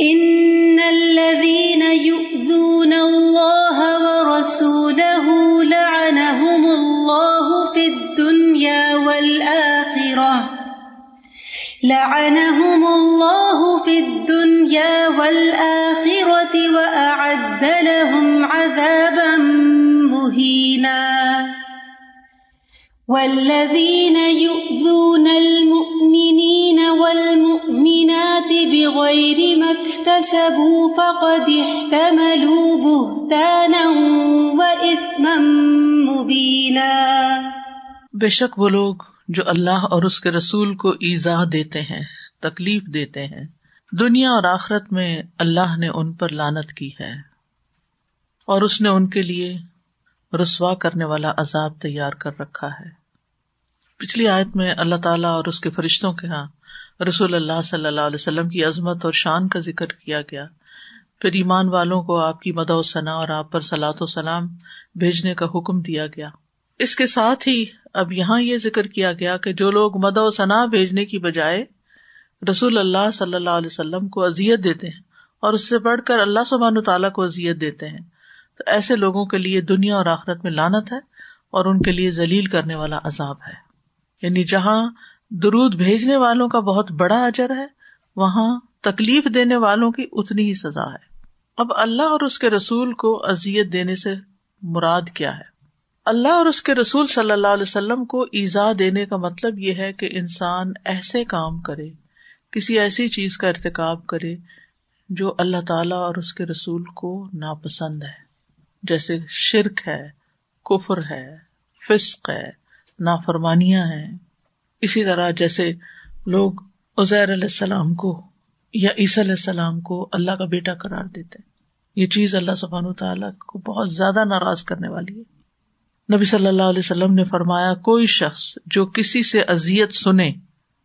ان الذين يؤذون الله ورسوله لعنهم الله في الدنيا والاخره لعنهم الله في الدنيا والاخره واعد لهم عذابا مهينا والذين يؤذون المؤمنين والمؤمنات بغير ما اكتسبوا فقد احتملوا بهتانا وإثما مبينا. بے شک وہ لوگ جو اللہ اور اس کے رسول کو ایزا دیتے ہیں، تکلیف دیتے ہیں، دنیا اور آخرت میں اللہ نے ان پر لانت کی ہے۔ اور اس نے ان کے لیے رسوا کرنے والا عذاب تیار کر رکھا ہے۔ پچھلی آیت میں اللہ تعالیٰ اور اس کے فرشتوں کے یہاں رسول اللہ صلی اللہ علیہ وسلم کی عظمت اور شان کا ذکر کیا گیا۔ پھر ایمان والوں کو آپ کی مد و ثنا اور آپ پر سلاۃ و سلام بھیجنے کا حکم دیا گیا۔ اس کے ساتھ ہی اب یہاں یہ ذکر کیا گیا کہ جو لوگ مد و ثنا بھیجنے کی بجائے رسول اللہ صلی اللہ علیہ وسلم کو اذیت دیتے ہیں اور اس سے بڑھ کر اللہ سبحان تعالیٰ کو اذیت دیتے ہیں۔ تو ایسے لوگوں کے لیے دنیا اور آخرت میں لانت ہے اور ان کے لیے ذلیل کرنے والا عذاب ہے۔ یعنی جہاں درود بھیجنے والوں کا بہت بڑا اجر ہے، وہاں تکلیف دینے والوں کی اتنی ہی سزا ہے۔ اب اللہ اور اس کے رسول کو ازیت دینے سے مراد کیا ہے؟ اللہ اور اس کے رسول صلی اللہ علیہ وسلم کو ایزا دینے کا مطلب یہ ہے کہ انسان ایسے کام کرے، کسی ایسی چیز کا ارتکاب کرے جو اللہ تعالی اور اس کے رسول کو ناپسند ہے۔ جیسے شرک ہے، کفر ہے، فسق ہے نافرمانیاں ہیں۔ اسی طرح جیسے لوگ عزیر علیہ السلام کو یا عیسی علیہ السلام کو اللہ کا بیٹا قرار دیتے یہ چیز اللہ سبحان تعالیٰ کو بہت زیادہ ناراض کرنے والی ہے۔ نبی صلی اللہ علیہ وسلم نے فرمایا، کوئی شخص جو کسی سے ازیت سنے،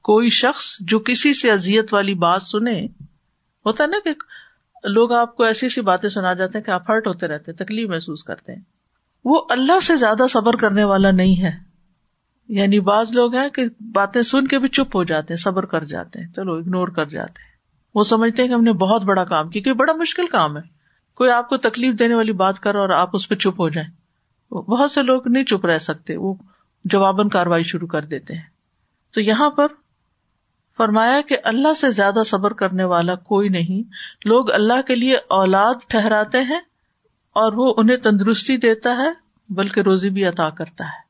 کوئی شخص جو کسی سے ازیت والی بات سنے، ہوتا ہے نا کہ لوگ آپ کو ایسی ایسی باتیں سنا جاتے ہیں کہ آپ ہرٹ ہوتے رہتے تکلیف محسوس کرتے ہیں۔ وہ اللہ سے زیادہ صبر کرنے والا نہیں ہے۔ یعنی بعض لوگ ہیں کہ باتیں سن کے بھی چپ ہو جاتے ہیں، صبر کر جاتے ہیں۔ چلو اگنور کر جاتے ہیں۔ وہ سمجھتے ہیں کہ ہم نے بہت بڑا کام کیا بڑا مشکل کام ہے۔ کوئی آپ کو تکلیف دینے والی بات کر اور آپ اس پہ چپ ہو جائیں۔ بہت سے لوگ نہیں چپ رہ سکتے، وہ جواباً کاروائی شروع کر دیتے ہیں۔ تو یہاں پر فرمایا کہ اللہ سے زیادہ صبر کرنے والا کوئی نہیں۔ لوگ اللہ کے لیے اولاد ٹھہراتے ہیں اور وہ انہیں تندرستی دیتا ہے، بلکہ روزی بھی عطا کرتا ہے۔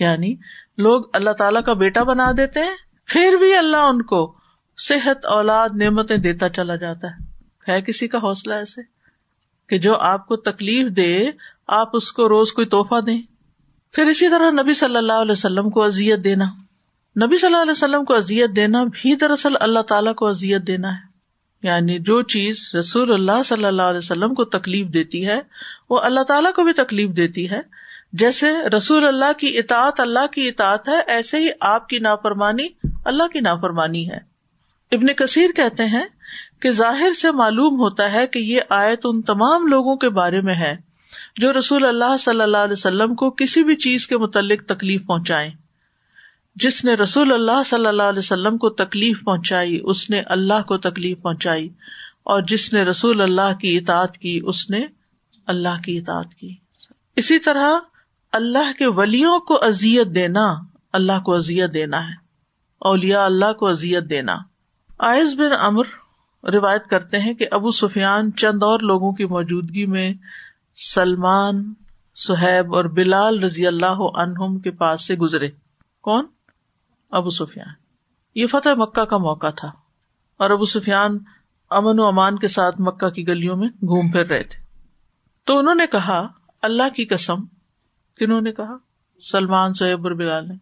یعنی لوگ اللہ تعالیٰ کا بیٹا بنا دیتے ہیں، پھر بھی اللہ ان کو صحت، اولاد، نعمتیں دیتا چلا جاتا ہے۔ ہے کسی کا حوصلہ ایسے کہ جو آپ کو تکلیف دے، آپ اس کو روز کوئی توحفہ دیں۔ پھر اسی طرح نبی صلی اللہ علیہ وسلم کو ازیت دینا۔ نبی صلی اللہ علیہ وسلم کو ازیت دینا بھی دراصل اللہ تعالیٰ کو ازیت دینا ہے۔ یعنی جو چیز رسول اللہ صلی اللہ علیہ وسلم کو تکلیف دیتی ہے، وہ اللہ تعالیٰ کو بھی تکلیف دیتی ہے۔ جیسے رسول اللہ کی اطاعت اللہ کی اطاعت ہے، ایسے ہی آپ کی نافرمانی اللہ کی نافرمانی ہے۔ ابن کثیر کہتے ہیں کہ ظاہر سے معلوم ہوتا ہے کہ یہ آیت ان تمام لوگوں کے بارے میں ہے جو رسول اللہ صلی اللہ علیہ وسلم کو کسی بھی چیز کے متعلق تکلیف پہنچائے جس نے رسول اللہ صلی اللہ علیہ وسلم کو تکلیف پہنچائی، اس نے اللہ کو تکلیف پہنچائی۔ اور جس نے رسول اللہ کی اطاعت کی، اس نے اللہ کی اطاعت کی۔ اسی طرح اللہ کے ولیوں کو ازیت دینا، اللہ کو ازیت دینا ہے۔ اولیا اللہ کو ازیت دینا۔ آئز بن امر روایت کرتے ہیں کہ ابو سفیان چند اور لوگوں کی موجودگی میں سلمان، سہیب اور بلال رضی اللہ عنہم کے پاس سے گزرے۔ کون؟ ابو سفیان۔ یہ فتح مکہ کا موقع تھا۔ اور ابو سفیان امن و امان کے ساتھ مکہ کی گلیوں میں گھوم پھر رہے تھے۔ تو انہوں نے کہا، اللہ کی قسم کنہوں نے کہا، سلمان سیب اور بلال نے،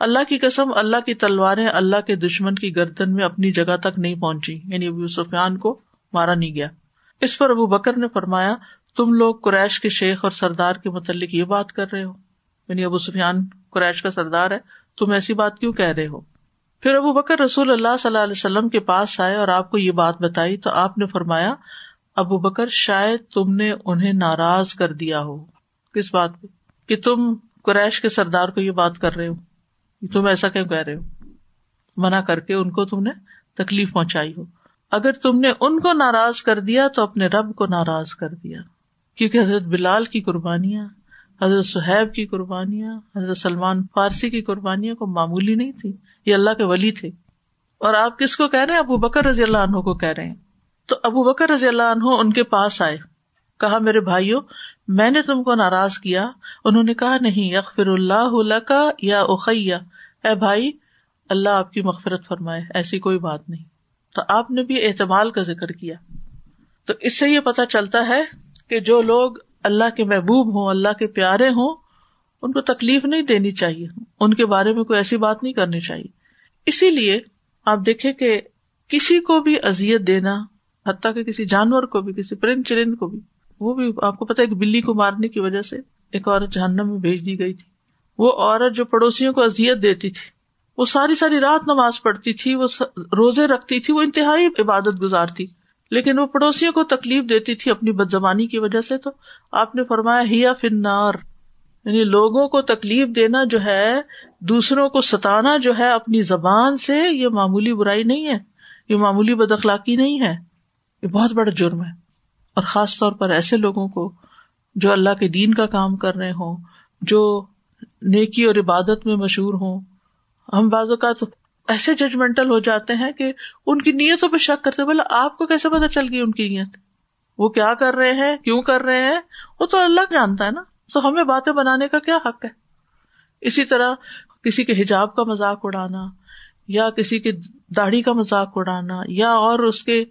اللہ کی قسم، اللہ کی تلواریں اللہ کے دشمن کی گردن میں اپنی جگہ تک نہیں پہنچی یعنی ابو سفیان کو مارا نہیں گیا۔ اس پر ابو بکر نے فرمایا، تم لوگ قریش کے شیخ اور سردار کے متعلق یہ بات کر رہے ہو۔ یعنی ابو سفیان قریش کا سردار ہے، تم ایسی بات کیوں کہہ رہے ہو؟ پھر ابو بکر رسول اللہ صلی اللہ علیہ وسلم کے پاس آئے اور آپ کو یہ بات بتائی تو آپ نے فرمایا، ابو بکر، شاید تم نے انہیں ناراض کر دیا ہو۔ کس بات پہ؟ کہ تم قریش کے سردار کو یہ بات کر رہے ہو تم ایسا کیوں کہہ رہے ہو؟ منع کر کے ان کو تم نے تکلیف پہنچائی ہو۔ اگر تم نے ان کو ناراض کر دیا تو اپنے رب کو ناراض کر دیا۔ کیونکہ حضرت بلال کی قربانیاں، حضرت سہیب کی قربانیاں، حضرت سلمان فارسی کی قربانیاں کو معمولی نہیں تھی یہ اللہ کے ولی تھے۔ اور آپ کس کو کہہ رہے ہیں؟ ابو بکر رضی اللہ عنہ کو کہہ رہے ہیں۔ تو ابو بکر رضی اللہ عنہ ان کے پاس آئے، کہا، میرے بھائیو میں نے تم کو ناراض کیا۔ انہوں نے کہا، نہیں، یغفر اللہ کا یا اخیا اے بھائی، اللہ آپ کی مغفرت فرمائے، ایسی کوئی بات نہیں۔ تو آپ نے بھی اعتمال کا ذکر کیا۔ تو اس سے یہ پتا چلتا ہے کہ جو لوگ اللہ کے محبوب ہوں، اللہ کے پیارے ہوں، ان کو تکلیف نہیں دینی چاہیے۔ ان کے بارے میں کوئی ایسی بات نہیں کرنی چاہیے۔ اسی لیے آپ دیکھیں کہ کسی کو بھی ازیت دینا، حتیٰ کہ کسی جانور کو بھی، کسی پرند چرند کو بھی وہ بھی آپ کو پتا ایک بلی کو مارنے کی وجہ سے ایک عورت جہنم میں بھیج دی گئی تھی۔ وہ عورت جو پڑوسیوں کو ازیت دیتی تھی، وہ ساری ساری رات نماز پڑھتی تھی، وہ روزے رکھتی تھی، وہ انتہائی عبادت گزارتی لیکن وہ پڑوسیوں کو تکلیف دیتی تھی اپنی بدزبانی کی وجہ سے تو آپ نے فرمایا، ہیا فنار یعنی لوگوں کو تکلیف دینا جو ہے، دوسروں کو ستانا جو ہے، اپنی زبان سے یہ معمولی برائی نہیں ہے، یہ معمولی بد اخلاقی نہیں ہے۔ یہ بہت بڑا جرم ہے۔ اور خاص طور پر ایسے لوگوں کو جو اللہ کے دین کا کام کر رہے ہوں، جو نیکی اور عبادت میں مشہور ہوں۔ ہم بعض اوقات ایسے ججمنٹل ہو جاتے ہیں کہ ان کی نیتوں پہ شک کرتے بولے، آپ کو کیسے پتا چل گئی ان کی نیت؟ وہ کیا کر رہے ہیں؟ کیوں کر رہے ہیں؟ وہ تو اللہ جانتا ہے نا۔ تو ہمیں باتیں بنانے کا کیا حق ہے؟ اسی طرح کسی کے حجاب کا مذاق اڑانا یا کسی کے داڑھی کا مذاق اڑانا یا اور اس کے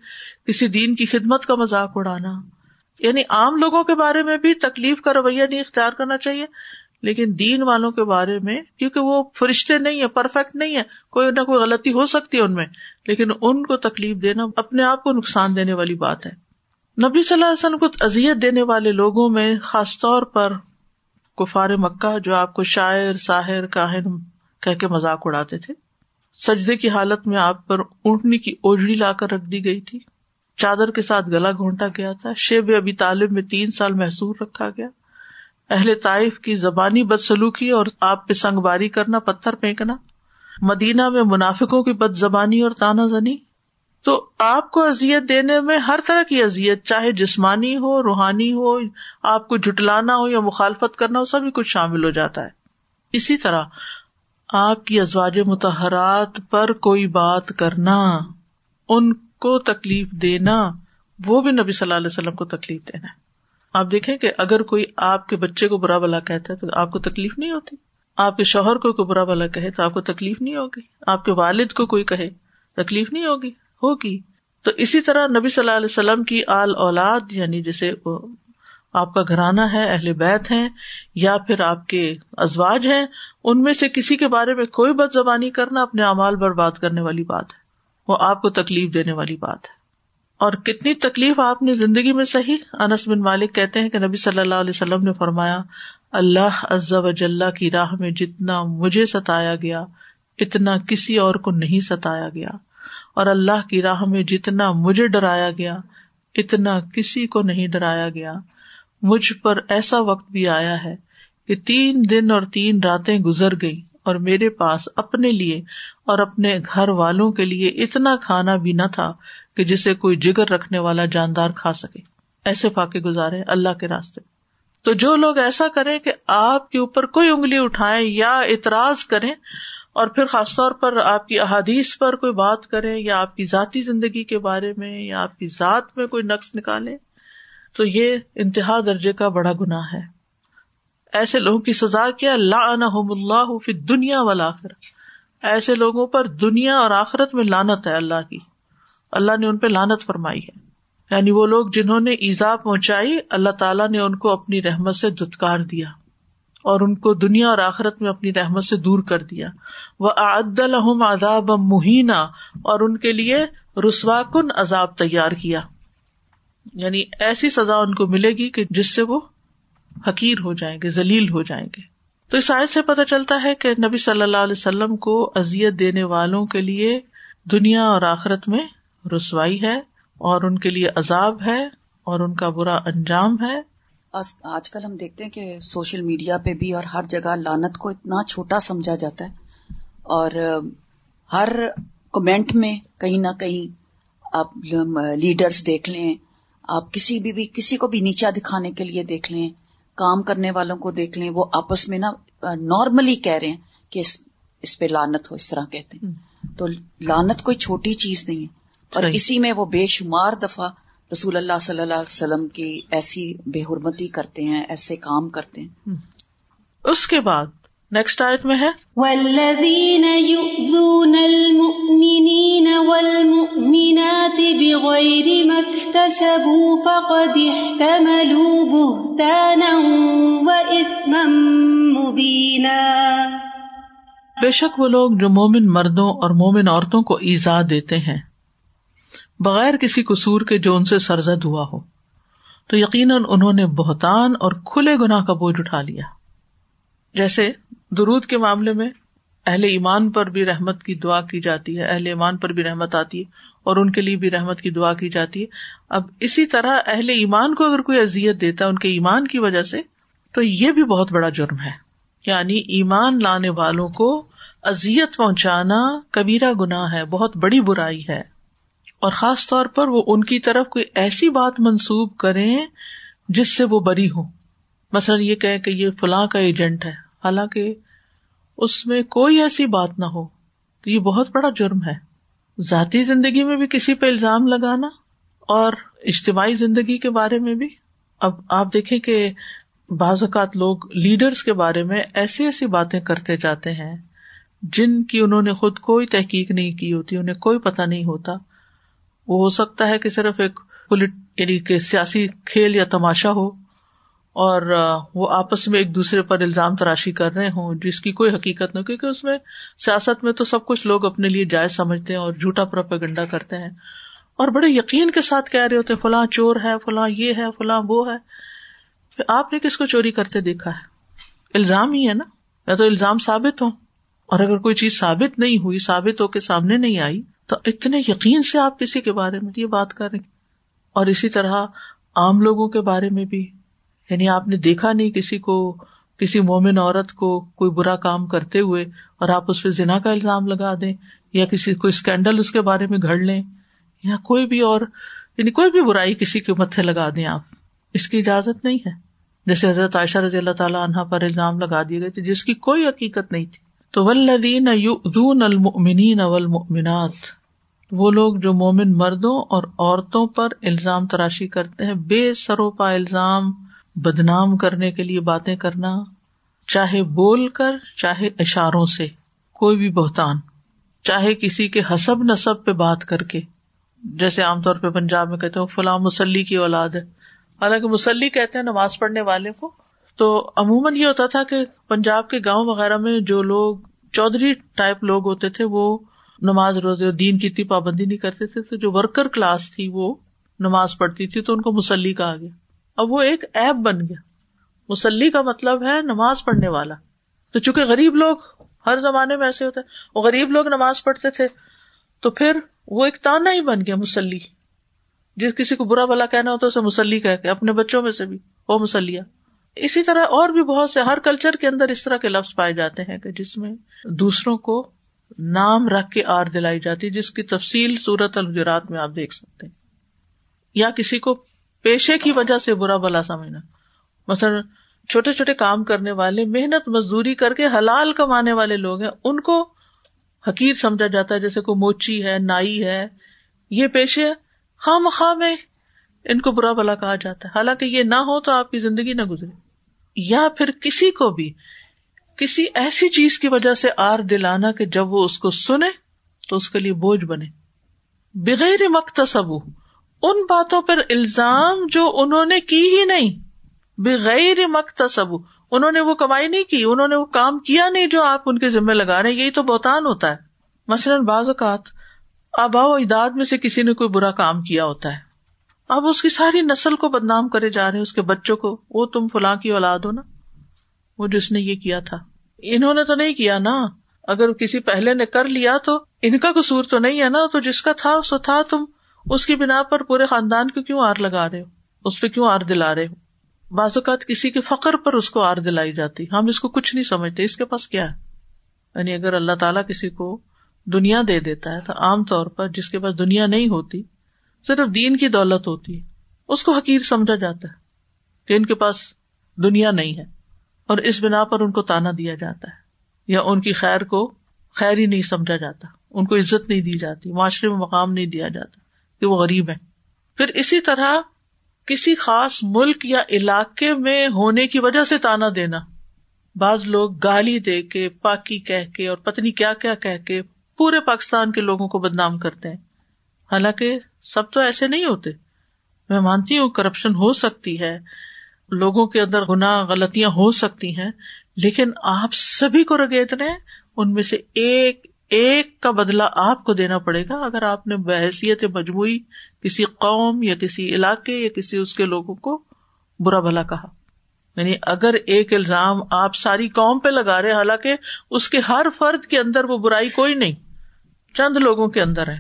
کسی دین کی خدمت کا مذاق اڑانا۔ یعنی عام لوگوں کے بارے میں بھی تکلیف کا رویہ نہیں اختیار کرنا چاہیے، لیکن دین والوں کے بارے میں، کیونکہ وہ فرشتے نہیں ہے پرفیکٹ نہیں ہے کوئی نہ کوئی غلطی ہو سکتی ہے ان میں، لیکن ان کو تکلیف دینا اپنے آپ کو نقصان دینے والی بات ہے۔ نبی صلی اللہ علیہ وسلم کو ازیت دینے والے لوگوں میں خاص طور پر کفار مکہ، جو آپ کو شاعر، ساحر، کاہن کہہ کے مذاق اڑاتے تھے، سجدے کی حالت میں آپ پر اونٹنی کی اوجڑی لا کر رکھ دی گئی تھی۔ چادر کے ساتھ گلا گھونٹا گیا تھا۔ شیب ابھی طالب میں تین سال محسور رکھا گیا۔ اہل طائف کی زبانی بد سلوکی اور آپ پہ سنگ باری کرنا، پتھر پھینکنا۔ مدینہ میں منافقوں کی بد زبانی اور تانا زنی۔ تو آپ کو ازیت دینے میں ہر طرح کی ازیت چاہے جسمانی ہو، روحانی ہو، آپ کو جٹلانا ہو یا مخالفت کرنا ہو، سبھی کچھ شامل ہو جاتا ہے۔ اسی طرح آپ کی ازواج متحرات پر کوئی بات کرنا، ان کو تکلیف دینا، وہ بھی نبی صلی اللہ علیہ وسلم کو تکلیف دینا ہے۔ آپ دیکھیں کہ اگر کوئی آپ کے بچے کو برا بلا کہتا ہے تو آپ کو تکلیف نہیں ہوتی۔ آپ کے شوہر کو کوئی برا بلا کہے تو آپ کو تکلیف نہیں ہوگی۔ آپ کے والد کو کوئی کہے، تکلیف نہیں ہوگی ہوگی۔ تو اسی طرح نبی صلی اللہ علیہ وسلم کی آل اولاد یعنی جیسے آپ کا گھرانہ ہے، اہل بیت ہے یا پھر آپ کے ازواج ہیں، ان میں سے کسی کے بارے میں کوئی بد زبانی کرنا اپنے امال برباد کرنے والی بات ہے۔ وہ آپ کو تکلیف دینے والی بات ہے۔ اور کتنی تکلیف آپ نے زندگی میں سہی؟ انس بن مالک کہتے ہیں کہ نبی صلی اللہ علیہ وسلم نے فرمایا، اللہ عز و جل کی راہ میں جتنا مجھے ستایا گیا، اتنا کسی اور کو نہیں ستایا گیا۔ اور اللہ کی راہ میں جتنا مجھے ڈرایا گیا، اتنا کسی کو نہیں ڈرایا گیا۔ مجھ پر ایسا وقت بھی آیا ہے کہ تین دن اور تین راتیں گزر گئی اور میرے پاس اپنے لیے اور اپنے گھر والوں کے لیے اتنا کھانا بھی نہ تھا کہ جسے کوئی جگر رکھنے والا جاندار کھا سکے۔ ایسے فاقے گزارے اللہ کے راستے۔ تو جو لوگ ایسا کریں کہ آپ کے اوپر کوئی انگلی اٹھائے یا اعتراض کریں اور پھر خاص طور پر آپ کی احادیث پر کوئی بات کریں یا آپ کی ذاتی زندگی کے بارے میں یا آپ کی ذات میں کوئی نقص نکالے تو یہ انتہا درجے کا بڑا گنا ہے۔ ایسے لوگوں کی سزا کیا؟ اللہ فی دنیا والا ایسے لوگوں پر دنیا اور آخرت میں لانت ہے اللہ کی۔ اللہ نے ان پہ لانت فرمائی ہے۔ یعنی وہ لوگ جنہوں نے ایزا پہنچائی، اللہ تعالیٰ نے ان کو اپنی رحمت سے دتکار دیا اور ان کو دنیا اور آخرت میں اپنی رحمت سے دور کر دیا۔ وہ عد الحم عذاب مہینہ اور ان کے لیے رسوا کن عذاب تیار کیا۔ یعنی ایسی سزا ان کو ملے گی کہ جس سے وہ حقیر ہو جائیں گے، ذلیل ہو جائیں گے۔ تو اس آیت سے پتہ چلتا ہے کہ نبی صلی اللہ علیہ وسلم کو ازیت دینے والوں کے لیے دنیا اور آخرت میں رسوائی ہے اور ان کے لیے عذاب ہے اور ان کا برا انجام ہے۔ آج کل ہم دیکھتے ہیں کہ سوشل میڈیا پہ بھی اور ہر جگہ لانت کو اتنا چھوٹا سمجھا جاتا ہے۔ اور ہر کمنٹ میں کہیں نہ کہیں آپ لیڈرز دیکھ لیں، آپ کسی بھی بھی کسی کو بھی نیچا دکھانے کے لیے دیکھ لیں۔ کام کرنے والوں کو دیکھ لیں وہ آپس میں نا نارملی کہہ رہے ہیں کہ اس, اس پہ لانت ہو اس طرح کہتے ہیں۔ تو لانت کوئی چھوٹی چیز نہیں ہے۔ اور اسی میں وہ بے شمار دفعہ رسول اللہ صلی اللہ علیہ وسلم کی ایسی بے حرمتی کرتے ہیں ایسے کام کرتے ہیں۔ اس کے بعد نیکسٹ آیت میں ہے والذین یؤذون المؤمنین والمؤمنات بغیر مکتسبوا فقد احتملوا بہتانا و مبینا بے شک وہ لوگ جو مومن مردوں اور مومن عورتوں کو ایزا دیتے ہیں بغیر کسی قصور کے جو ان سے سرزد ہوا ہو۔ تو یقیناً انہوں نے بہتان اور کھلے گنا کا بوجھ اٹھا لیا۔ جیسے درود کے معاملے میں اہل ایمان پر بھی رحمت کی دعا کی جاتی ہے، اہل ایمان پر بھی رحمت آتی ہے اور ان کے لیے بھی رحمت کی دعا کی جاتی ہے۔ اب اسی طرح اہل ایمان کو اگر کوئی ازیت دیتا ہے ان کے ایمان کی وجہ سے، تو یہ بھی بہت بڑا جرم ہے۔ یعنی ایمان لانے والوں کو ازیت پہنچانا کبیرا گنا ہے، بہت بڑی برائی ہے۔ اور خاص طور پر وہ ان کی طرف کوئی ایسی بات منسوب کریں جس سے وہ بری ہو مثلاً یہ کہ یہ فلاں کا ایجنٹ ہے، حالانکہ اس میں کوئی ایسی بات نہ ہو، تو یہ بہت بڑا جرم ہے۔ ذاتی زندگی میں بھی کسی پہ الزام لگانا اور اجتماعی زندگی کے بارے میں بھی۔ اب آپ دیکھیں کہ بعض اوقات لوگ لیڈرس کے بارے میں ایسی ایسی باتیں کرتے جاتے ہیں جن کی انہوں نے خود کوئی تحقیق نہیں کی ہوتی، انہیں کوئی پتا نہیں ہوتا۔ وہ ہو سکتا ہے کہ صرف ایک پولیٹ یعنی کہ سیاسی کھیل یا تماشا ہو اور وہ آپس میں ایک دوسرے پر الزام تراشی کر رہے ہوں، جس کی کوئی حقیقت نہ کیونکہ اس میں سیاست میں تو سب کچھ لوگ اپنے لیے جائز سمجھتے ہیں اور جھوٹا پروپیگنڈا کرتے ہیں۔ اور بڑے یقین کے ساتھ کہہ رہے ہوتے ہیں، فلاں چور ہے، فلاں یہ ہے، فلاں وہ ہے۔ پھر آپ نے کس کو چوری کرتے دیکھا ہے؟ الزام ہی ہے نا؟ یا تو الزام ثابت ہو اور اگر کوئی چیز ثابت نہیں ہوئی، ثابت ہو کے سامنے نہیں آئی، تو اتنے یقین سے آپ کسی کے بارے میں یہ بات کریں۔ اور اسی طرح عام لوگوں کے بارے میں بھی۔ یعنی آپ نے دیکھا نہیں کسی کو، کسی مومن عورت کو کوئی برا کام کرتے ہوئے اور آپ اس پہ زنا کا الزام لگا دیں یا کسی، کوئی اسکینڈل اس کے بارے میں گھڑ لیں یا کوئی بھی اور یعنی کوئی بھی برائی کسی کے متھے لگا دیں آپ۔ اس کی اجازت نہیں ہے۔ جیسے حضرت عائشہ رضی اللہ تعالیٰ عنہ پر الزام لگا دیے گئے تھے، جس کی کوئی حقیقت نہیں تھی۔ تو ولدین المؤمنین والمؤمنات، وہ لوگ جو مومن مردوں اور عورتوں پر الزام تراشی کرتے ہیں، بے سروپا الزام بدنام کرنے کے لیے باتیں کرنا، چاہے بول کر، چاہے اشاروں سے، کوئی بھی بہتان، چاہے کسی کے حسب نصب پہ بات کر کے۔ جیسے عام طور پہ پنجاب میں کہتے ہیں، فلاں مسلی کی اولاد ہے۔ حالانکہ مسلی کہتے ہیں نماز پڑھنے والے کو۔ تو عموماً یہ ہوتا تھا کہ پنجاب کے گاؤں وغیرہ میں جو لوگ، چودھری ٹائپ لوگ ہوتے تھے، وہ نماز روزے اور دین کی اتنی پابندی نہیں کرتے تھے۔ تو جو ورکر کلاس تھی، وہ نماز پڑھتی تھی، تو ان کو مسلی کہا گیا۔ اب وہ ایک ایپ بن گیا۔ مسلی کا مطلب ہے نماز پڑھنے والا۔ تو چونکہ غریب لوگ ہر زمانے میں ایسے ہوتے وہ غریب لوگ نماز پڑھتے تھے، تو پھر وہ ایک تانا ہی بن گیا مسلی۔ جس کسی کو برا بلا کہنا ہوتا اسے مسلی کہ اپنے بچوں میں سے بھی، وہ مسلیا اسی طرح اور بھی بہت سے، ہر کلچر کے اندر اس طرح کے لفظ پائے جاتے ہیں کہ جس میں دوسروں کو نام رکھ کے آر دلائی جاتی، جس کی تفصیل سورت الجرات میں آپ دیکھ سکتے ہیں۔ یا کسی کو پیشے کی وجہ سے برا بلا سمجھنا۔ مثلاً چھوٹے چھوٹے کام کرنے والے، محنت مزدوری کر کے حلال کمانے والے لوگ ہیں، ان کو حقیر سمجھا جاتا ہے، جیسے کوئی موچی ہے، نائی ہے، یہ پیشے خواہ مخواہ میں ان کو برا بلا کہا جاتا ہے۔ حالانکہ یہ نہ ہو تو آپ کی زندگی نہ گزرے۔ یا پھر کسی کو بھی کسی ایسی چیز کی وجہ سے آر دلانا کہ جب وہ اس کو سنے تو اس کے لیے بوجھ بنے۔ بغیر مکتسب ان باتوں پر الزام جو انہوں نے کی ہی نہیں۔ بغیر مکتسب انہوں نے وہ کمائی نہیں کی، انہوں نے وہ کام کیا نہیں جو آپ ان کے ذمے لگا رہے ہیں۔ یہی تو بہتان ہوتا ہے۔ مثلاً بعض اوقات آبا و اجداد میں سے کسی نے کوئی برا کام کیا ہوتا ہے۔ اب اس کی ساری نسل کو بدنام کرے جا رہے ہیں، اس کے بچوں کو۔ وہ تم فلاں کی اولاد ہو نا؟ وہ جس نے یہ کیا تھا۔ انہوں نے تو نہیں کیا نا۔ اگر کسی پہلے نے کر لیا تو ان کا قصور تو نہیں ہے نا۔ تو جس کا تھا، سو تھا تم۔ اس کی بنا پر پورے خاندان کو کیوں آر لگا رہے ہو؟ اس پہ کیوں آر دلا رہے ہو؟ بعض اوقات کسی کے فخر پر اس کو آر دلائی جاتی۔ ہم اس کو کچھ نہیں سمجھتے۔ اس کے پاس کیا ہے؟ یعنی اگر اللہ تعالیٰ کسی کو دنیا دے دیتا ہے تو عام طور پر جس کے پاس دنیا نہیں ہوتی، صرف دین کی دولت ہوتی ہے۔ اس کو حقیر سمجھا جاتا ہے کہ ان کے پاس دنیا نہیں ہے اور اس بنا پر ان کو تانا دیا جاتا ہے۔ یا ان کی خیر کو خیر ہی نہیں سمجھا جاتا، ان کو عزت نہیں دی جاتی، معاشرے میں مقام نہیں دیا جاتا۔ کہ وہ غریب ہے پھر اسی طرح کسی خاص ملک یا علاقے میں ہونے کی وجہ سے تانا دینا۔ بعض لوگ گالی دے کے، پاکی کہہ کے اور پتنی کیا کیا کہہ کے پورے پاکستان کے لوگوں کو بدنام کرتے ہیں۔ حالانکہ سب تو ایسے نہیں ہوتے۔ میں مانتی ہوں کرپشن ہو سکتی ہے، لوگوں کے اندر گنا غلطیاں ہو سکتی ہیں، لیکن آپ سبھی کو رگیت رہے ان میں سے ایک ایک کا بدلا آپ کو دینا پڑے گا اگر آپ نے بحثیت مجموعی کسی قوم یا کسی علاقے یا کسی اس کے لوگوں کو برا بھلا کہا۔ یعنی اگر ایک الزام آپ ساری قوم پہ لگا رہے حالانکہ اس کے ہر فرد کے اندر وہ برائی کوئی نہیں، چند لوگوں کے اندر ہے،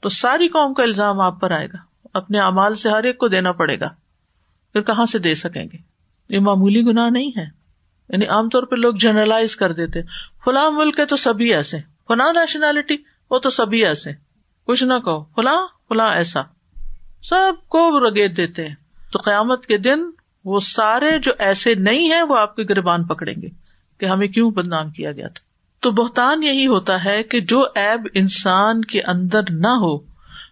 تو ساری قوم کا الزام آپ پر آئے گا۔ اپنے امال سے ہر ایک کو دینا پڑے گا۔ پھر کہاں سے دے سکیں گے؟ یہ معمولی گنا نہیں ہے۔ یعنی عام طور پہ لوگ جنرلائز کر دیتے فلاں ملک ہے تو سبھی ایسے فلاں نیشنلٹی وہ تو سبھی ایسے کچھ نہ کہو، فلاں فلاں ایسا۔ سب کو رگیت دیتے ہیں۔ تو قیامت کے دن وہ سارے جو ایسے نہیں ہے وہ آپ کے گربان پکڑیں گے کہ ہمیں کیوں بدنام کیا گیا تھا۔ تو بہتان یہی ہوتا ہے کہ جو ایب انسان کے اندر نہ ہو،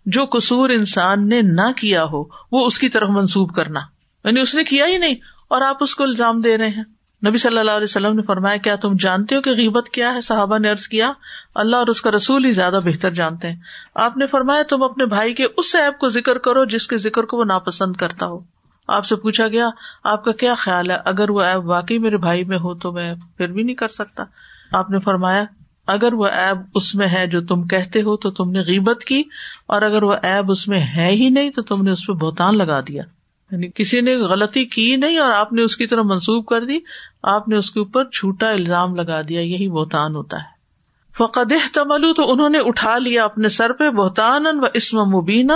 جو قصور انسان نے نہ کیا ہو، وہ اس کی طرف منسوب کرنا۔ یعنی اس نے کیا ہی نہیں، اور آپ اس کو الزام دے رہے ہیں۔ نبی صلی اللہ علیہ وسلم نے فرمایا، کیا تم جانتے ہو کہ غیبت کیا ہے؟ صحابہ نے ارض کیا اللہ اور اس کا رسول ہی زیادہ بہتر جانتے ہیں۔ آپ نے فرمایا تم اپنے بھائی کے اس ایپ کو ذکر کرو جس کے ذکر کو وہ ناپسند کرتا ہو۔ آپ سے پوچھا گیا، آپ کا کیا خیال ہے؟ اگر وہ ایپ واقعی میرے بھائی میں ہو تو میں پھر بھی نہیں کر سکتا۔ آپ نے فرمایا، اگر وہ ایب اس میں ہے جو تم کہتے ہو تو تم نے غیبت کی، اور اگر وہ ایب اس میں ہے ہی نہیں تو تم نے اس پہ بہتان لگا دیا۔ یعنی کسی نے غلطی کی نہیں اور آپ نے اس کی طرح منسوخ کر دی، آپ نے اس کے اوپر چھوٹا الزام لگا دیا، یہی بہتان ہوتا ہے۔ فقد تملو تو انہوں نے اٹھا لیا اپنے سر پہ بہتان و اسم مبینہ،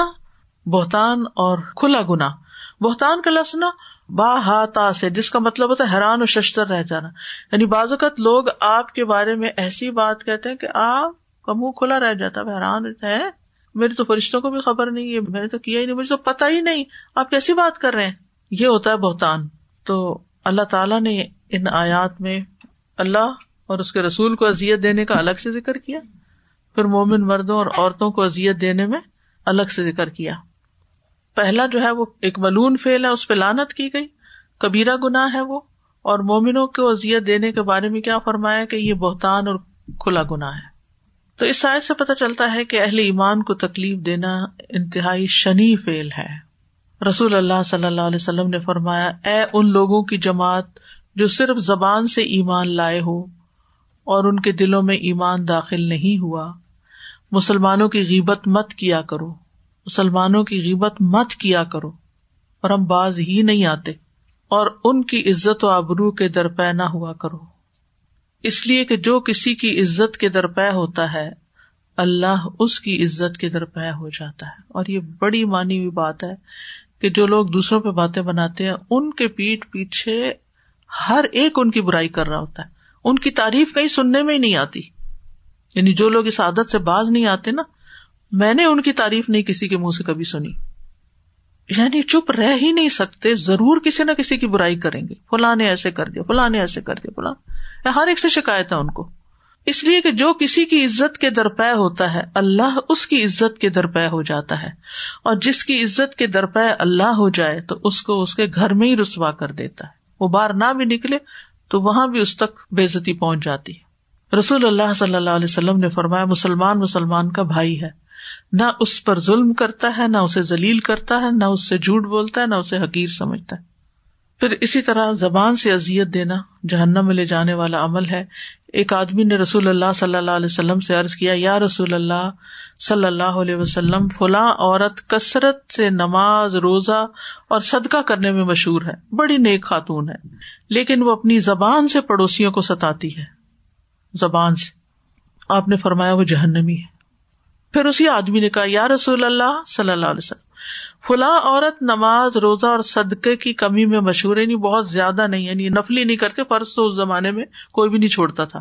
بہتان اور کھلا گنا بہتان کا لفظ نا، با ہا سے، جس کا مطلب ہوتا ہے حیران و ششتر رہ جانا۔ یعنی بعض اوقات لوگ آپ کے بارے میں ایسی بات کہتے ہیں کہ آپ کا منہ کھلا رہ جاتا حیران ہے۔ میرے تو فرشتوں کو بھی خبر نہیں ہے، میں نے تو کیا ہی نہیں، مجھے تو پتا ہی نہیں۔ آپ کیسی بات کر رہے ہیں؟ یہ ہوتا ہے بہتان۔ تو اللہ تعالیٰ نے ان آیات میں اللہ اور اس کے رسول کو ازیت دینے کا الگ سے ذکر کیا۔ پھر مومن مردوں اور عورتوں کو ازیت دینے میں الگ سے ذکر کیا۔ پہلا جو ہے وہ ایک ملون فیل ہے، اس پہ لانت کی گئی۔ کبیرا گنا ہے وہ۔ اور مومنوں کو ازیت دینے کے بارے میں کیا فرمایا کہ یہ بہتان اور کھلا گنا ہے۔ تو اس سائز سے پتہ چلتا ہے کہ اہل ایمان کو تکلیف دینا انتہائی شنی فیل ہے۔ رسول اللہ صلی اللہ علیہ وسلم نے فرمایا، اے ان لوگوں کی جماعت جو صرف زبان سے ایمان لائے ہو اور ان کے دلوں میں ایمان داخل نہیں ہوا۔ مسلمانوں کی غیبت مت کیا کرو۔ مسلمانوں کی غیبت مت کیا کرو۔ اور ہم باز ہی نہیں آتے۔ اور ان کی عزت و آبرو کے درپے نہ ہوا کرو۔ اس لیے کہ جو کسی کی عزت کے درپے ہوتا ہے، اللہ اس کی عزت کے درپے ہو جاتا ہے۔ اور یہ بڑی مانی ہوئی بات ہے کہ جو لوگ دوسروں پہ باتیں بناتے ہیں، ان کے پیٹ پیچھے ہر ایک ان کی برائی کر رہا ہوتا ہے۔ ان کی تعریف کہیں سننے میں ہی نہیں آتی۔ یعنی جو لوگ اس عادت سے باز نہیں آتے نا، میں نے ان کی تعریف نہیں کسی کے منہ سے کبھی سنی۔ یعنی چپ رہ ہی نہیں سکتے، ضرور کسی نہ کسی کی برائی کریں گے۔ فلاں نے ایسے کر دیا، فلاں نے ایسے کر دیا، فلاں۔ ہر ایک سے شکایت ہے ان کو۔ اس لیے کہ جو کسی کی عزت کے درپے ہوتا ہے، اللہ اس کی عزت کے درپے ہو جاتا ہے۔ اور جس کی عزت کے درپے اللہ ہو جائے، تو اس کو اس کے گھر میں ہی رسوا کر دیتا ہے۔ وہ باہر نہ بھی نکلے تو وہاں بھی اس تک بےزتی پہنچ جاتی ہے۔ رسول اللہ صلی اللہ علیہ وسلم نے فرمایا، مسلمان مسلمان کا بھائی ہے۔ نہ اس پر ظلم کرتا ہے، نہ اسے ذلیل کرتا ہے، نہ اس سے جھوٹ بولتا ہے، نہ اسے حقیر سمجھتا ہے۔ پھر اسی طرح زبان سے ازیت دینا جہنم میں لے جانے والا عمل ہے۔ ایک آدمی نے رسول اللہ صلی اللہ علیہ وسلم سے عرض کیا، یا رسول اللہ صلی اللہ علیہ وسلم فلاں عورت کثرت سے نماز، روزہ اور صدقہ کرنے میں مشہور ہے، بڑی نیک خاتون ہے، لیکن وہ اپنی زبان سے پڑوسیوں کو ستاتی ہے۔ زبان سے۔ آپ نے فرمایا وہ جہنمی ہے۔ پھر اسی آدمی نے کہا، یا رسول اللہ صلی اللہ علیہ وسلم، فلاں عورت نماز، روزہ اور صدقے کی کمی میں مشہور ہے نہیں بہت زیادہ نہیں یعنی نفلی نہیں کرتے، فرض تو اس زمانے میں کوئی بھی نہیں چھوڑتا تھا۔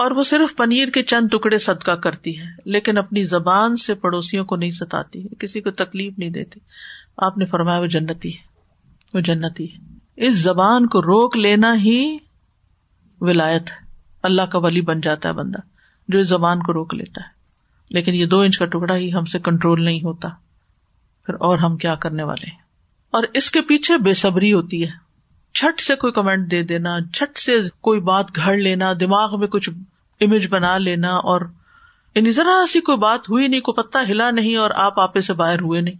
اور وہ صرف پنیر کے چند ٹکڑے صدقہ کرتی ہے لیکن اپنی زبان سے پڑوسیوں کو نہیں ستاتی، کسی کو تکلیف نہیں دیتی۔ آپ نے فرمایا وہ جنتی ہے، وہ جنتی ہے۔ اس زبان کو روک لینا ہی ولایت ہے۔ اللہ کا ولی بن جاتا ہے بندہ، جو اس زبان کو روک لیتا ہے۔ لیکن یہ دو انچ کا ٹکڑا ہی ہم سے کنٹرول نہیں ہوتا۔ پھر اور ہم کیا کرنے والے ہیں؟ اور اس کے پیچھے بے صبری ہوتی ہے۔ چھٹ سے کوئی کمنٹ دے دینا، چھٹ سے کوئی بات گھڑ لینا، دماغ میں کچھ امیج بنا لینا اور یعنی ذرا سی کوئی بات ہوئی نہیں، کوئی پتا ہلا نہیں اور آپ آپے سے باہر ہوئے نہیں۔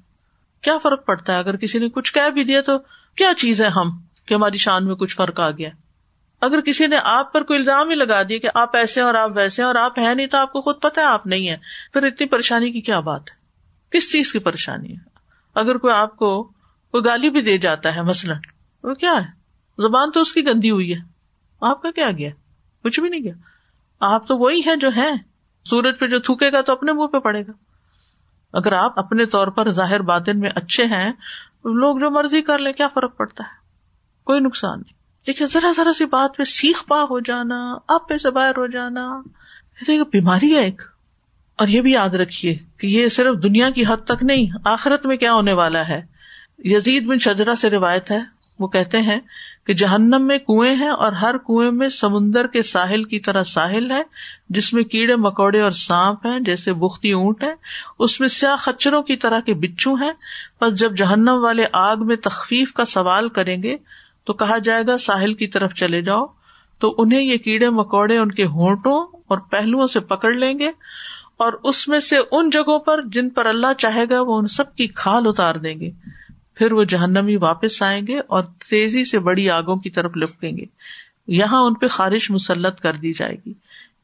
کیا فرق پڑتا ہے؟ اگر کسی نے کچھ کہہ بھی دیا تو کیا چیز ہے ہم کہ ہماری شان میں کچھ فرق آ گیا؟ اگر کسی نے آپ پر کوئی الزام ہی لگا دیا کہ آپ ایسے اور آپ ویسے اور آپ ہیں نہیں تو آپ کو خود پتا ہے آپ نہیں ہے پھر اتنی پریشانی کی کیا بات ہے؟ کس چیز کی پریشانی ہے؟ اگر کوئی آپ کو کوئی گالی بھی دے جاتا ہے مثلاً، وہ کیا ہے؟ زبان تو اس کی گندی ہوئی ہے۔ آپ کا کیا گیا؟ کچھ بھی نہیں گیا۔ آپ تو وہی ہے جو ہے سورج پہ جو تھوکے گا تو اپنے منہ پہ پڑے گا۔ اگر آپ اپنے طور پر ظاہر بادن میں اچھے ہیں، لوگ جو مرضی کر لیں، کیا فرق پڑتا ہے؟ کوئی نقصان نہیں۔ لیکن ذرا ذرا سی بات پہ سیکھ پا ہو جانا، آپ پہ سے باہر ہو جانا بیماری ہے ایک۔ اور یہ بھی یاد رکھیے کہ یہ صرف دنیا کی حد تک نہیں، آخرت میں کیا ہونے والا ہے؟ یزید بن شجرا سے روایت ہے، وہ کہتے ہیں کہ جہنم میں کنویں ہیں اور ہر کنویں میں سمندر کے ساحل کی طرح ساحل ہے، جس میں کیڑے مکوڑے اور سانپ ہیں، جیسے بختی اونٹ ہے اس میں سیاہ خچروں کی طرح کے بچو ہیں۔ بس جب جہنم والے آگ میں تخفیف کا سوال کریں گے، تو کہا جائے گا، ساحل کی طرف چلے جاؤ۔ تو انہیں یہ کیڑے مکوڑے ان کے ہونٹوں اور پہلوؤں سے پکڑ لیں گے اور اس میں سے ان جگہوں پر جن پر اللہ چاہے گا، وہ ان سب کی کھال اتار دیں گے۔ پھر وہ جہنمی واپس آئیں گے اور تیزی سے بڑی آگوں کی طرف لپکیں گے۔ یہاں ان پہ خارش مسلط کر دی جائے گی۔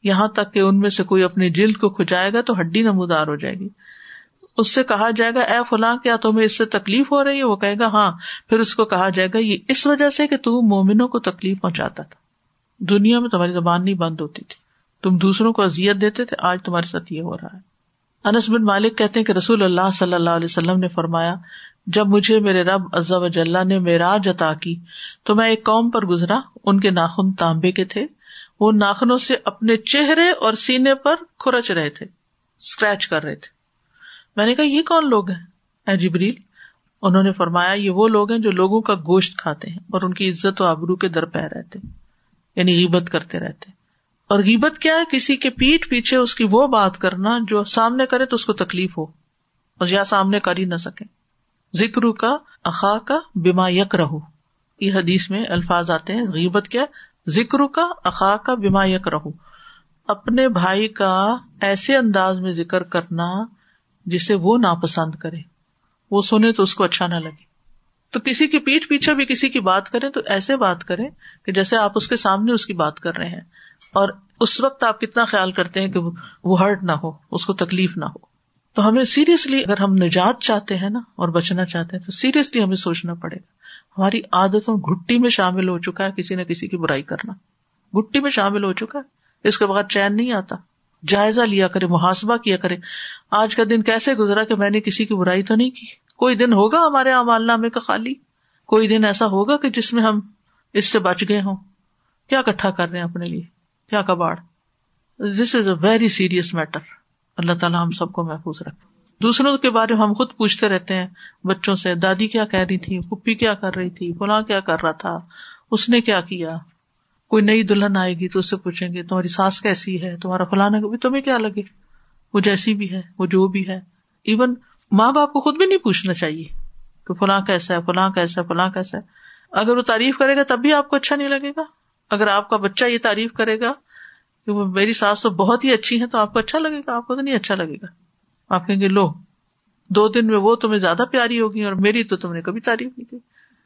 یہاں تک کہ ان میں سے کوئی اپنی جلد کو کھجائے گا تو ہڈی نمودار ہو جائے گی۔ اس سے کہا جائے گا، اے فلاں، کیا تمہیں اس سے تکلیف ہو رہی ہے؟ وہ کہے گا ہاں. پھر اس کو کہا جائے گا، یہ اس وجہ سے کہ تم مومنوں کو تکلیف پہنچاتا تھا۔ دنیا میں تمہاری زبان نہیں بند ہوتی تھی۔ تم دوسروں کو ازیت دیتے تھے، آج تمہارے ساتھ یہ ہو رہا ہے۔ انس بن مالک کہتے ہیں کہ رسول اللہ صلی اللہ علیہ وسلم نے فرمایا جب مجھے میرے رب وجاللہ نے میراج عطا کی، تو میں ایک قوم پر گزرا۔ ان کے ناخن تانبے کے تھے۔ وہ ناخنوں سے اپنے چہرے اور سینے پر کھرچ رہے تھے اسکریچ کر رہے تھے۔ میں نے کہا، یہ کون لوگ ہیں؟ اے جبریل، انہوں نے فرمایا، یہ وہ لوگ ہیں جو لوگوں کا گوشت کھاتے ہیں اور ان کی عزت و آبرو کے در پہ رہتے یعنی غیبت کرتے رہتے اور غیبت کیا ہے؟ کسی کے پیٹ پیچھے اس کی وہ بات کرنا جو سامنے کرے تو اس کو تکلیف ہو اور یا سامنے کر ہی نہ سکے۔ ذکر کا، اخا کا بیما یک رہو یہ حدیث میں الفاظ آتے ہیں، غیبت کیا؟ ذکر کا، اخا کا بیما یک رہو اپنے بھائی کا ایسے انداز میں ذکر کرنا جسے وہ ناپسند کرے۔ وہ سنے تو اس کو اچھا نہ لگے۔ تو کسی کی پیٹ پیچھے بھی کسی کی بات کرے تو ایسے بات کرے کہ جیسے آپ اس کے سامنے اس کی بات کر رہے ہیں۔ اور اس وقت آپ کتنا خیال کرتے ہیں کہ وہ ہرٹ نہ ہو، اس کو تکلیف نہ ہو۔ تو ہمیں سیریسلی اگر ہم نجات چاہتے ہیں نا اور بچنا چاہتے ہیں تو سیریسلی ہمیں سوچنا پڑے گا۔ ہماری عادتوں گٹی میں شامل ہو چکا ہے کسی نہ کسی کی برائی کرنا۔ گٹی میں شامل ہو چکا ہے۔ اس کے بعد چین نہیں آتا۔ جائزہ لیا کرے، محاسبہ کیا کرے۔ آج کا دن کیسے گزرا کہ میں نے کسی کی برائی تو نہیں کی؟ کوئی دن ہوگا ہمارے امال نامے کا خالی؟ کوئی دن ایسا ہوگا کہ جس میں ہم اس سے بچ گئے ہوں؟ کیا کٹھا کر رہے ہیں اپنے لیے؟ کیا کباڑ؟ This is a very serious matter Allah تعالیٰ ہم سب کو محفوظ رکھے۔ دوسروں کے بارے میں ہم خود پوچھتے رہتے ہیں، بچوں سے، دادی کیا کہہ رہی تھی؟ پپی کیا کر رہی تھی؟ فلاں کیا کر رہا تھا؟ اس نے کیا کیا؟ کوئی نئی دلہن آئے گی تو اس سے پوچھیں گے، تمہاری ساس کیسی ہے؟ تمہارا فلانا تمہیں کیا لگے؟ وہ جیسی بھی ہے، وہ جو بھی ہے۔ ایون ماں باپ کو خود بھی نہیں پوچھنا چاہیے کہ فلاں کیسا ہے، فلاں کیسا ہے، فلاں کیسا ہے۔ اگر وہ تعریف کرے گا تب بھی آپ کو اچھا نہیں لگے گا۔ اگر آپ کا بچہ یہ تعریف کرے گا کہ میری ساس تو بہت ہی اچھی ہے تو آپ کو اچھا لگے گا، آپ کو تو نہیں اچھا لگے گا۔ آپ کہیں گے، لو، دو دن میں وہ تمہیں زیادہ پیاری ہوگی اور میری تو تم نے کبھی تعریف نہیں کی۔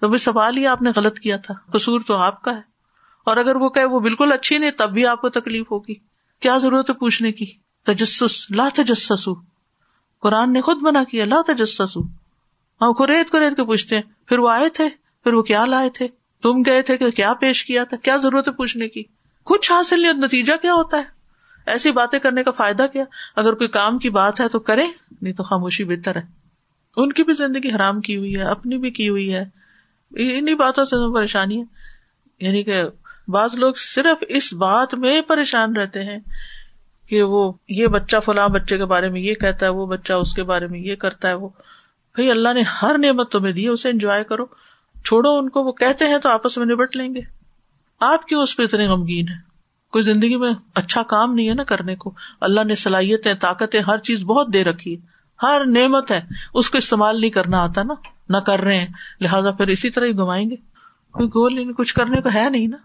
تو سوال ہی آپ نے غلط کیا تھا۔ قصور تو آپ کا ہے۔ اور اگر وہ کہ وہ بالکل اچھی نہیں، تب بھی آپ کو تکلیف ہوگی۔ کیا ضرورت ہے پوچھنے کی؟ تجسس، لا تجسس قرآن نے خود منع کیا، لا تجسس ہم کو ریت کو ریت کے پوچھتے ہیں، پھر وہ آئے تھے؟ پھر وہ کیا لائے تھے؟ تم گئے تھے کہ کیا پیش کیا تھا؟ کیا ضرورت ہے پوچھنے کی؟ کچھ حاصل نہیں نتیجہ کیا ہوتا ہے؟ ایسی باتیں کرنے کا فائدہ کیا؟ اگر کوئی کام کی بات ہے تو کرے، نہیں تو خاموشی بہتر ہے۔ ان کی بھی زندگی حرام کی ہوئی ہے، اپنی بھی کی ہوئی ہے۔ انہیں باتوں سے پریشانی ہے۔ یعنی کہ بعض لوگ صرف اس بات میں پریشان رہتے ہیں کہ وہ یہ بچہ فلاں بچے کے بارے میں یہ کہتا ہے، وہ بچہ اس کے بارے میں یہ کرتا ہے، وہ۔ بھائی، اللہ نے ہر نعمت تمہیں دی اسے انجوائے کرو۔ چھوڑو ان کو، وہ کہتے ہیں تو آپس میں نبٹ لیں گے۔ آپ کیوں اس پہ اتنے غمگین ہے کوئی زندگی میں اچھا کام نہیں ہے نا کرنے کو۔ اللہ نے صلاحیتیں، طاقتیں، ہر چیز بہت دے رکھی ہے ہر نعمت ہے۔ اس کو استعمال نہیں کرنا آتا نا۔ نہ کر رہے ہیں۔ لہٰذا پھر اسی طرح ہی گمائیں گے۔ کوئی گول کچھ کرنے کو ہے نہیں نا۔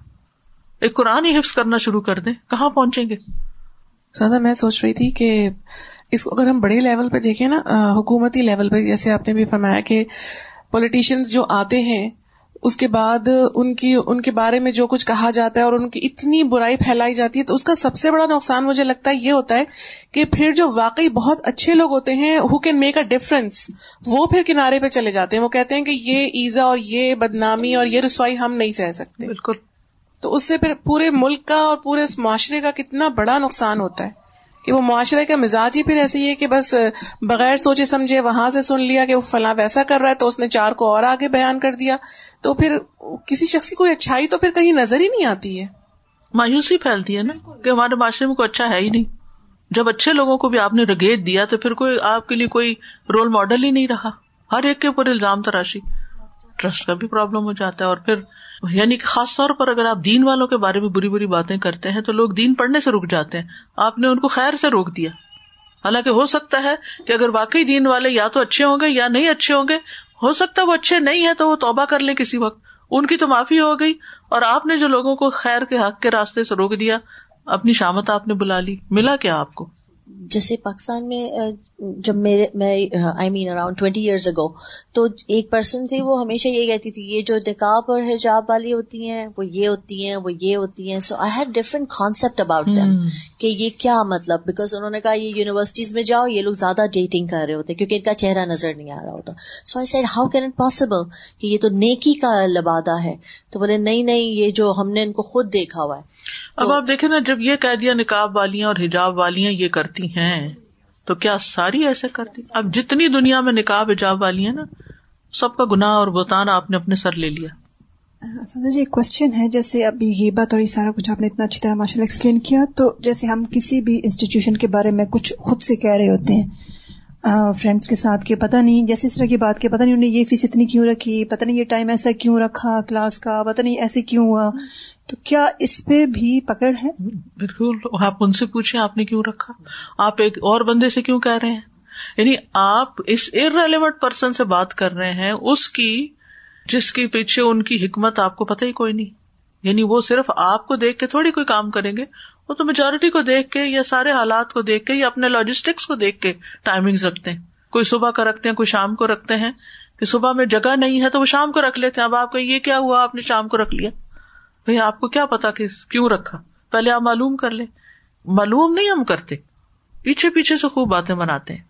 ایک قرآن ہی حفظ کرنا شروع کر دیں۔ کہاں پہنچیں گے؟ سادہ میں سوچ رہی تھی کہ اس کو اگر ہم بڑے لیول پہ دیکھیں نا حکومتی لیول پہ، جیسے آپ نے بھی فرمایا کہ پولیٹیشینس جو آتے ہیں اس کے بعد ان کی ان کے بارے میں جو کچھ کہا جاتا ہے اور ان کی اتنی برائی پھیلائی جاتی ہے تو اس کا سب سے بڑا نقصان مجھے لگتا ہے یہ ہوتا ہے کہ پھر جو واقعی بہت اچھے لوگ ہوتے ہیں who can make a difference وہ پھر کنارے پہ چلے جاتے ہیں۔ وہ کہتے ہیں کہ یہ ایزا اور یہ بدنامی اور یہ رسوائی ہم نہیں سہ سکتے۔ بالکل۔ تو اس سے پھر پورے ملک کا اور پورے معاشرے کا کتنا بڑا نقصان ہوتا ہے۔ کہ وہ معاشرے کا مزاج ہی پھر ایسے ہی ہے کہ بس بغیر سوچے سمجھے وہاں سے سن لیا کہ وہ فلاں ویسا کر رہا ہے تو اس نے چار کو اور آگے بیان کر دیا۔ تو پھر کسی شخص کی کوئی اچھائی تو پھر کہیں نظر ہی نہیں آتی ہے۔ مایوسی پھیلتی ہے نا کہ ہمارے معاشرے میں کوئی اچھا ہے ہی نہیں۔ جب اچھے لوگوں کو بھی آپ نے رگیت دیا تو پھر کوئی آپ کے لیے کوئی رول ماڈل ہی نہیں رہا۔ ہر ایک کے اوپر الزام تراشی۔ ٹرسٹ کا بھی پرابلم ہو جاتا ہے اور پھر یعنی کہ خاص طور پر اگر آپ دین والوں کے بارے میں بری بری باتیں کرتے ہیں تو لوگ دین پڑھنے سے رک جاتے ہیں۔ آپ نے ان کو خیر سے روک دیا۔ حالانکہ ہو سکتا ہے کہ اگر واقعی دین والے یا تو اچھے ہوں گے یا نہیں اچھے ہوں گے، ہو سکتا ہے وہ اچھے نہیں ہے تو وہ توبہ کر لیں کسی وقت۔ ان کی تو معافی ہو گئی۔ اور آپ نے جو لوگوں کو خیر کے حق کے راستے سے روک دیا، اپنی شامت آپ نے بلا لی، ملا کیا آپ کو؟ جیسے پاکستان میں جب میرے میں I mean around twenty years ago تو ایک پرسن تھی وہ ہمیشہ یہ کہتی تھی یہ جو نکاب اور حجاب والی ہوتی ہیں وہ یہ ہوتی ہیں وہ یہ ہوتی ہیں. So I had different concept about them کہ یہ کیا مطلب؟ بیکاز انہوں نے کہا یہ یونیورسٹیز میں جاؤ یہ لوگ زیادہ ڈیٹنگ کر رہے ہوتے کیونکہ ان کا چہرہ نظر نہیں آ رہا ہوتا. So I said how can it possible کہ یہ تو نیکی کا لبادہ ہے؟ تو بولے نہیں نہیں یہ جو ہم نے ان کو خود دیکھا ہوا ہے اب آپ دیکھیں نا جب یہ دیا نکاب والیاں اور حجاب والیاں یہ کرتی ہیں تو کیا ساری ایسے کرتی؟ اب جتنی دنیا میں نکاب حجاب والی ہیں نا سب کا گنا اور بوتان آپ نے اپنے سر لے لیا۔ سادہ جی ایک کوشچن ہے جیسے ابھی یہ بات اور یہ سارا کچھ آپ نے اتنا اچھی طرح ماشاء اللہ ایکسپلین کیا تو جیسے ہم کسی بھی انسٹیٹیوشن کے بارے میں کچھ خود سے کہہ رہے ہوتے ہیں فرینڈس کے ساتھ کہ پتہ نہیں جیسے اس طرح کی بات کہ پتہ نہیں انہوں نے یہ فیس اتنی کیوں رکھی پتہ نہیں یہ ٹائم ایسا کیوں رکھا کلاس کا پتہ نہیں ایسے کیوں ہوا۔ تو کیا اس پہ بھی پکڑ ہے؟ بالکل، آپ ان سے پوچھیں، آپ نے کیوں رکھا؟ آپ ایک اور بندے سے کیوں کہہ رہے ہیں؟ یعنی آپ اس ارریلیونٹ پرسن سے بات کر رہے ہیں، اس کی، جس کے پیچھے ان کی حکمت آپ کو پتہ ہی کوئی نہیں۔ یعنی وہ صرف آپ کو دیکھ کے تھوڑی کوئی کام کریں گے، وہ تو میجورٹی کو دیکھ کے یا سارے حالات کو دیکھ کے یا اپنے لاجسٹکس کو دیکھ کے ٹائمنگ رکھتے ہیں۔ کوئی صبح کا رکھتے ہیں، کوئی شام کو رکھتے ہیں۔ کہ صبح میں جگہ نہیں ہے تو وہ شام کو رکھ لیتے ہیں۔ اب آپ کو یہ کیا ہوا؟ آپ نے شام کو رکھ لیا۔ بھائی آپ کو کیا پتا کہ کیوں رکھا؟ پہلے آپ معلوم کر لیں۔ معلوم نہیں ہم کرتے۔ پیچھے پیچھے سے خوب باتیں بناتے ہیں۔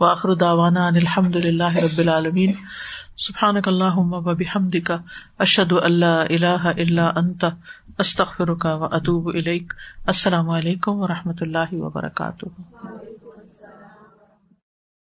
واخر داوانا الحمد للہ رب العالمین۔ سبحان اللہ بحمد کا اشد اللہ اللہ اللہ انت۔ استخر کا و اطوب السلام علیکم و رحمۃ اللہ وبرکاتہ۔